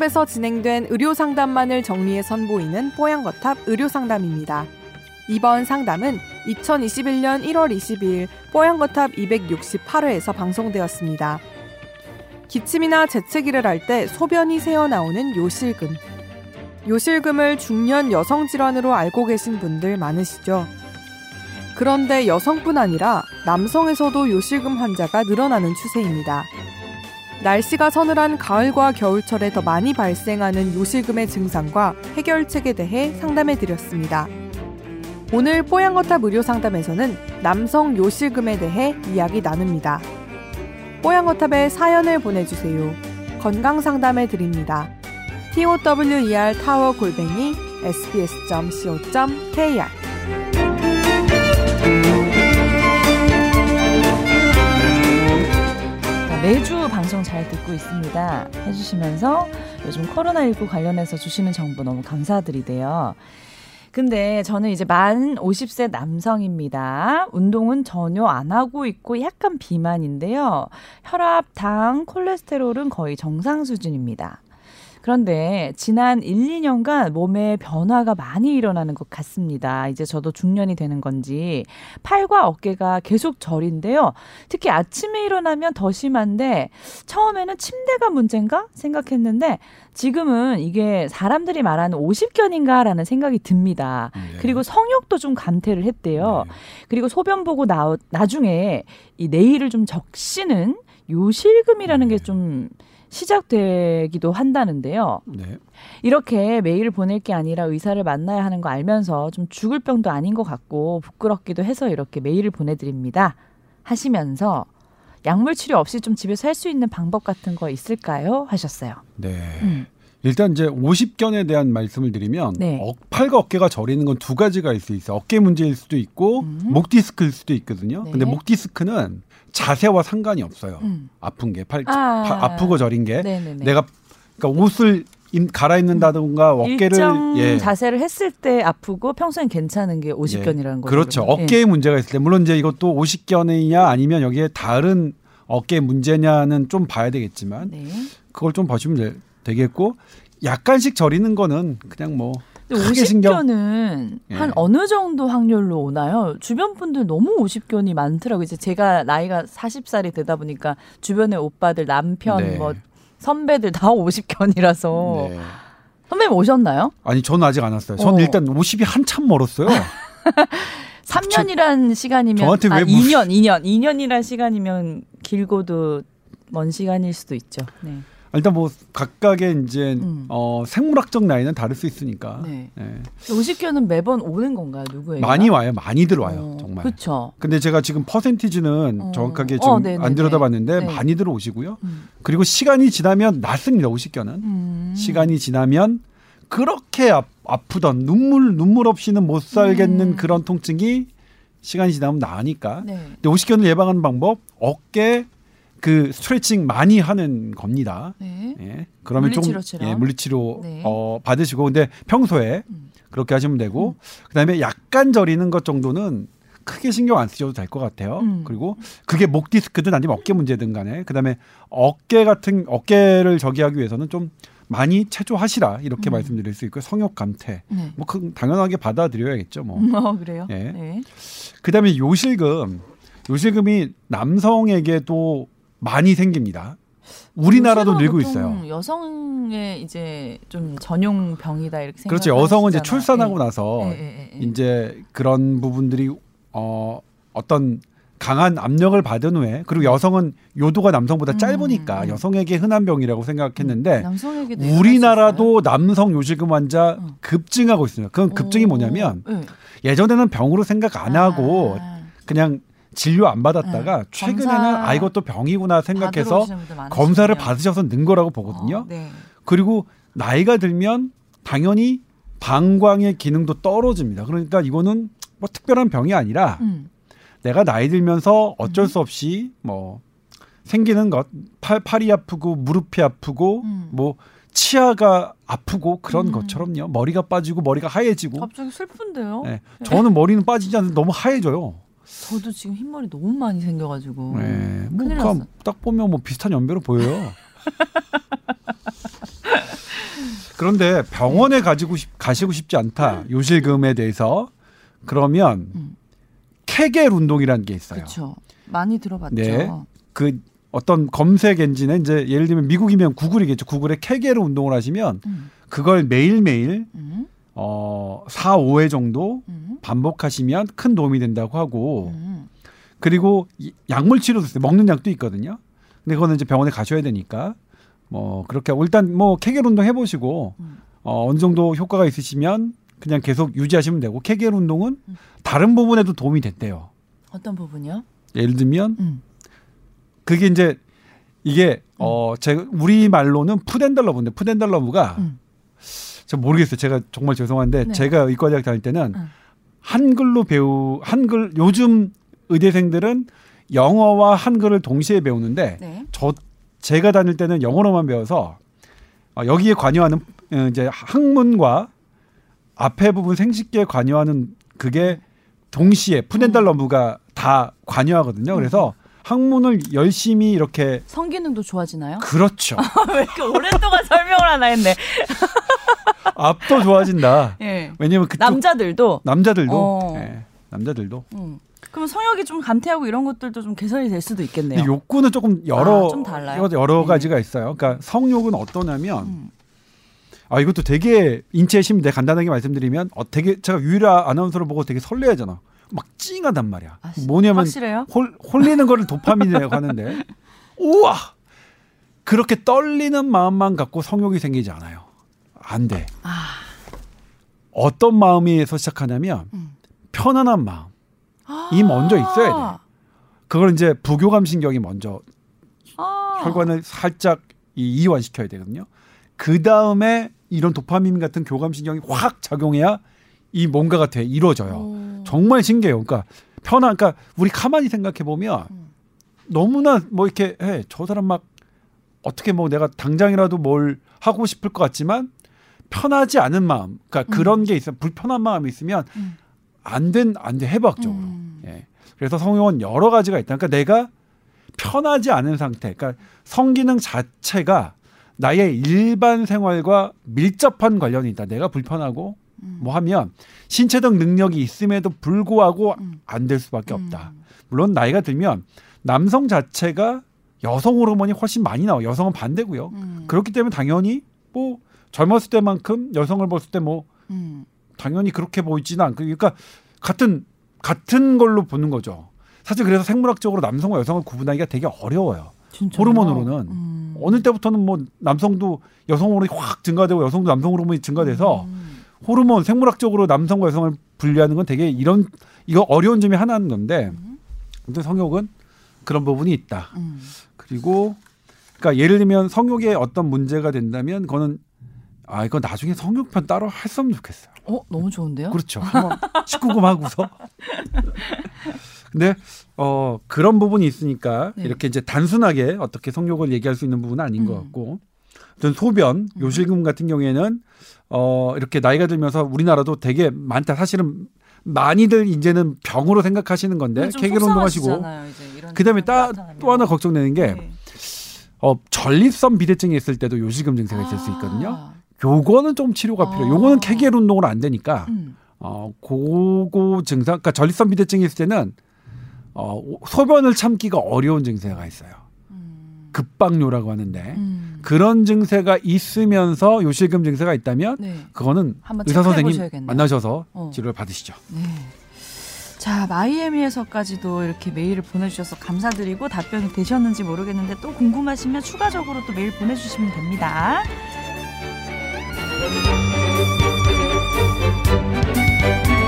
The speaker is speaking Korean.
뽀양거탑에서 진행된 의료 상담만을 정리해 선보이는 뽀양거탑 의료 상담입니다. 이번 상담은 2021년 1월 22일 뽀양거탑 268회에서 방송되었습니다. 기침이나 재채기를 할 때 소변이 새어나오는 요실금. 요실금을 중년 여성 질환으로 알고 계신 분들 많으시죠? 그런데 여성뿐 아니라 남성에서도 요실금 환자가 늘어나는 추세입니다. 날씨가 서늘한 가을과 겨울철에 더 많이 발생하는 요실금의 증상과 해결책에 대해 상담해 드렸습니다. 오늘 뽀양거탑 의료 상담에서는 남성 요실금에 대해 이야기 나눕니다. 뽀양거탑에 사연을 보내주세요. 건강 상담해 드립니다. tower 타워 골뱅이 sbs.co.kr 매주 방송 잘 듣고 있습니다. 해주시면서 요즘 코로나19 관련해서 주시는 정보 너무 감사드리대요. 근데 저는 이제 만 50세 남성입니다. 운동은 전혀 안 하고 있고 약간 비만인데요. 혈압, 당, 콜레스테롤은 거의 정상 수준입니다. 그런데 지난 1, 2년간 몸에 변화가 많이 일어나는 것 같습니다. 이제 저도 중년이 되는 건지 팔과 어깨가 계속 저린데요. 특히 아침에 일어나면 더 심한데 처음에는 침대가 문제인가 생각했는데 지금은 이게 사람들이 말하는 50견인가라는 생각이 듭니다. 네. 그리고 성욕도 좀 감퇴를 했대요. 네. 그리고 소변 보고 나, 나중에 이 내일을 좀 적시는 요실금이라는 네. 게좀 시작되기도 한다는데요. 네. 이렇게 메일을 보낼 게 아니라 의사를 만나야 하는 거 알면서 좀 죽을 병도 아닌 것 같고 부끄럽기도 해서 이렇게 메일을 보내드립니다. 하시면서 약물 치료 없이 좀 집에서 할 수 있는 방법 같은 거 있을까요? 하셨어요. 네. 음. 일단 이제 50견에 대한 말씀을 드리면 네. 어, 팔과 어깨가 저리는 건 두 가지가 있을 수 있어요. 어깨 문제일 수도 있고 음. 목 디스크일 수도 있거든요. 네. 근데 목 디스크는 자세와 상관이 없어요. 음. 아픈 게 팔, 아. 파, 아프고 저린 게 네네네. 내가 그러니까 옷을 갈아입는다든가 음. 어깨를 예. 자세를 했을 때 아프고 평소엔 괜찮은 게 오십견이라는 예. 거죠. 그렇죠. 그러면. 어깨에 예. 문제가 있을 때 물론 이제 이것도 오십견이냐 아니면 여기에 다른 어깨 문제냐는 좀 봐야 되겠지만 네. 그걸 좀 보시면 되겠고 약간씩 저리는 거는 그냥 뭐 50견은 예. 한 어느 정도 확률로 오나요? 주변 분들 너무 50견이 많더라고요. 이제 제가 나이가 40살이 되다 보니까 주변의 오빠들, 남편, 네. 뭐 선배들 다 50견이라서 네. 선배님 오셨나요? 아니 저는 아직 안 왔어요. 저는 어. 일단 50이 한참 멀었어요. 3년이란 시간이면 저한테 아, 왜 2년, 2년, 2년이란 시간이면 길고도 먼 시간일 수도 있죠. 네. 일단 뭐 각각의 이제 음. 어, 생물학적 나이는 다를 수 있으니까. 네. 네. 50견은 매번 오는 건가요, 누구에게? 많이 와요, 많이들 와요, 어, 정말. 그렇죠. 근데 제가 지금 퍼센티지는 어. 정확하게 좀안 어, 들여다봤는데 네. 많이들 오시고요. 음. 그리고 시간이 지나면 낫습니다, 50견은. 음. 시간이 지나면 그렇게 아, 아프던 눈물 눈물 없이는 못 살겠는 음. 그런 통증이 시간이 지나면 나으니까. 네. 근데 50견을 예방하는 방법 어깨 그 스트레칭 많이 하는 겁니다. 네. 예. 그러면 조금 예, 물리치료 네. 어, 받으시고 근데 평소에 음. 그렇게 하시면 되고 음. 그다음에 약간 저리는 것 정도는 크게 신경 안 쓰셔도 될 것 같아요. 음. 그리고 그게 목 디스크든 아니면 어깨 문제든 간에 그다음에 어깨 같은 어깨를 저기하기 위해서는 좀 많이 체조하시라 이렇게 음. 말씀드릴 수 있고 성욕 감퇴 네. 뭐 그, 당연하게 받아들여야겠죠 뭐. 어, 그래요? 예. 네. 그다음에 요실금 요실금이 남성에게도 많이 생깁니다. 우리나라도 늘고 있어요. 여성의 이제 좀 전용 병이다 이렇게 생각. 그렇죠. 여성은 이제 출산하고 네. 나서 네, 네, 이제 그런 부분들이 어 어떤 강한 압력을 받은 후에 그리고 여성은 요도가 남성보다 음, 짧으니까 음. 여성에게 흔한 병이라고 생각했는데 음, 우리나라도 남성 요실금 환자 어. 급증하고 있습니다. 그건 급증이 뭐냐면 네. 예전에는 병으로 생각 안 하고 아. 그냥 진료 안 받았다가 네. 최근에는 아 이것도 병이구나 생각해서 검사를 받으셔서 는 거라고 보거든요. 어, 네. 그리고 나이가 들면 당연히 방광의 기능도 떨어집니다. 그러니까 이거는 뭐 특별한 병이 아니라 음. 내가 나이 들면서 어쩔 음. 수 없이 뭐 생기는 것 팔, 팔이 아프고 무릎이 아프고 음. 뭐 치아가 아프고 그런 음. 것처럼요. 머리가 빠지고 머리가 하얘지고. 갑자기 슬픈데요? 네. 저는 머리는 빠지지 않는데 너무 하얘져요. 저도 지금 흰머리 너무 많이 생겨가지고. 네. 뭐딱 보면 뭐 비슷한 연배로 보여요. 그런데 병원에 가지고 싶, 가시고 싶지 않다. 요실금에 대해서 그러면 음. 케겔 운동이라는 게 있어요. 그렇죠. 많이 들어봤죠. 네. 그 어떤 검색 엔진에 이제 예를 들면 미국이면 구글이겠죠. 구글에 케겔 운동을 하시면 음. 그걸 매일매일 음. 어 4, 5회 정도 음. 반복하시면 큰 도움이 된다고 하고 음. 그리고 약물 치료도 있어요. 먹는 약도 있거든요. 근데 그거는 이제 병원에 가셔야 되니까 뭐 그렇게 하고 일단 뭐 케겔 운동 해보시고 음. 어, 어느 정도 효과가 있으시면 그냥 계속 유지하시면 되고 케겔 운동은 음. 다른 부분에도 도움이 된대요. 어떤 부분이요? 예를 들면 음. 그게 이제 이게 음. 어 제가 우리 말로는 푸덴달러브인데 푸덴달러브가 음. 제가 모르겠어요. 제가 정말 죄송한데 네. 제가 의과대학 다닐 때는 음. 한글로 배우 한글 요즘 의대생들은 영어와 한글을 동시에 배우는데 네. 저 제가 다닐 때는 영어로만 배워서 어, 여기에 관여하는 어, 이제 학문과 앞에 부분 생식기에 관여하는 그게 동시에 푸넨달러무가 다 관여하거든요. 그래서 학문을 열심히 이렇게 성기능도 좋아지나요? 그렇죠. 왜 이렇게 오랫동안 설명을 하나 했네. 앞도 좋아진다. 예. 왜냐면 그 남자들도 남자들도 어. 예. 남자들도. 음. 그럼 성욕이 좀 감퇴하고 이런 것들도 좀 개선이 될 수도 있겠네요. 욕구는 조금 여러 아, 좀 달라요. 여러 네. 가지가 있어요. 그러니까 성욕은 어떠냐면 음. 아 이것도 되게 인체의 심인데 간단하게 말씀드리면 어 되게 제가 유일아 아나운서를 보고 되게 설레하잖아. 막 찡하단 말이야. 아, 뭐냐면 확실해요? 홀, 홀리는 거를 도파민이라고 하는데 우와 그렇게 떨리는 마음만 갖고 성욕이 생기지 않아요. 안 돼. 아. 어떤 마음에서 시작하냐면 음. 편안한 마음. 이 먼저 있어야 돼. 그걸 이제 부교감 신경이 먼저 아. 혈관을 살짝 이 이완시켜야 되거든요. 그 다음에 이런 도파민 같은 교감 신경이 확 작용해야 이 뭔가가 돼 이루어져요. 오. 정말 신기해요. 그러니까 편한 그러니까 우리 가만히 생각해 보면 음. 너무나 뭐 이렇게 해. 저 사람 막 어떻게 뭐 내가 당장이라도 뭘 하고 싶을 것 같지만 편하지 않은 마음, 그러니까 음. 그런 게 있어 불편한 마음이 있으면 음. 안된 안 돼 해부학적으로. 음. 예. 그래서 성욕은 여러 가지가 있다. 그러니까 내가 편하지 않은 상태, 그러니까 성기능 자체가 나의 일반 생활과 밀접한 관련이 있다. 내가 불편하고 음. 뭐 하면 신체적 능력이 있음에도 불구하고 음. 안될 수밖에 없다. 음. 물론 나이가 들면 남성 자체가 여성 호르몬이 훨씬 많이 나와. 여성은 반대고요. 음. 그렇기 때문에 당연히 뭐 젊었을 때만큼 여성을 봤을 때뭐 음. 당연히 그렇게 보이지는 않고 그러니까 같은 같은 걸로 보는 거죠. 사실 그래서 생물학적으로 남성과 여성을 구분하기가 되게 어려워요. 진짜요? 호르몬으로는 음. 어느 때부터는 뭐 남성도 여성 호르몬이 확 증가되고 여성도 남성 호르몬이 증가돼서 음. 호르몬 생물학적으로 남성과 여성을 분리하는 건 되게 이런 이거 어려운 점이 하나인 건데 음. 근데 성욕은 그런 부분이 있다. 음. 그리고 그러니까 예를 들면 성욕에 어떤 문제가 된다면 그거는 아 이거 나중에 성욕편 따로 했으면 좋겠어요. 어 너무 좋은데요? 그렇죠. 한번 19금 하고서. 근데 어 그런 부분이 있으니까 네. 이렇게 이제 단순하게 어떻게 성욕을 얘기할 수 있는 부분은 아닌 음. 것 같고, 전 소변 음. 요실금 같은 경우에는 어 이렇게 나이가 들면서 우리나라도 되게 많다. 사실은 많이들 이제는 병으로 생각하시는 건데 케겔 운동하시고 그다음에 따, 또 하나 걱정되는 게 네. 어, 전립선 비대증이 있을 때도 요실금 증세가 있을 수 있거든요. 아. 요거는 좀 치료가 어. 필요해요. 요거는 케겔 운동으로 안 되니까 음. 어 고고 증상 그러니까 전립선 비대증이 있을 때는 어 소변을 참기가 어려운 증세가 있어요. 음. 급박요라고 하는데 음. 그런 증세가 있으면서 요실금 증세가 있다면 네. 그거는 의사 선생님 보셔야겠네요. 만나셔서 어. 치료를 받으시죠. 네. 자, 마이애미에서까지도 이렇게 메일을 보내주셔서 감사드리고 답변이 되셨는지 모르겠는데 또 궁금하시면 추가적으로 또 메일 보내주시면 됩니다. Thank you.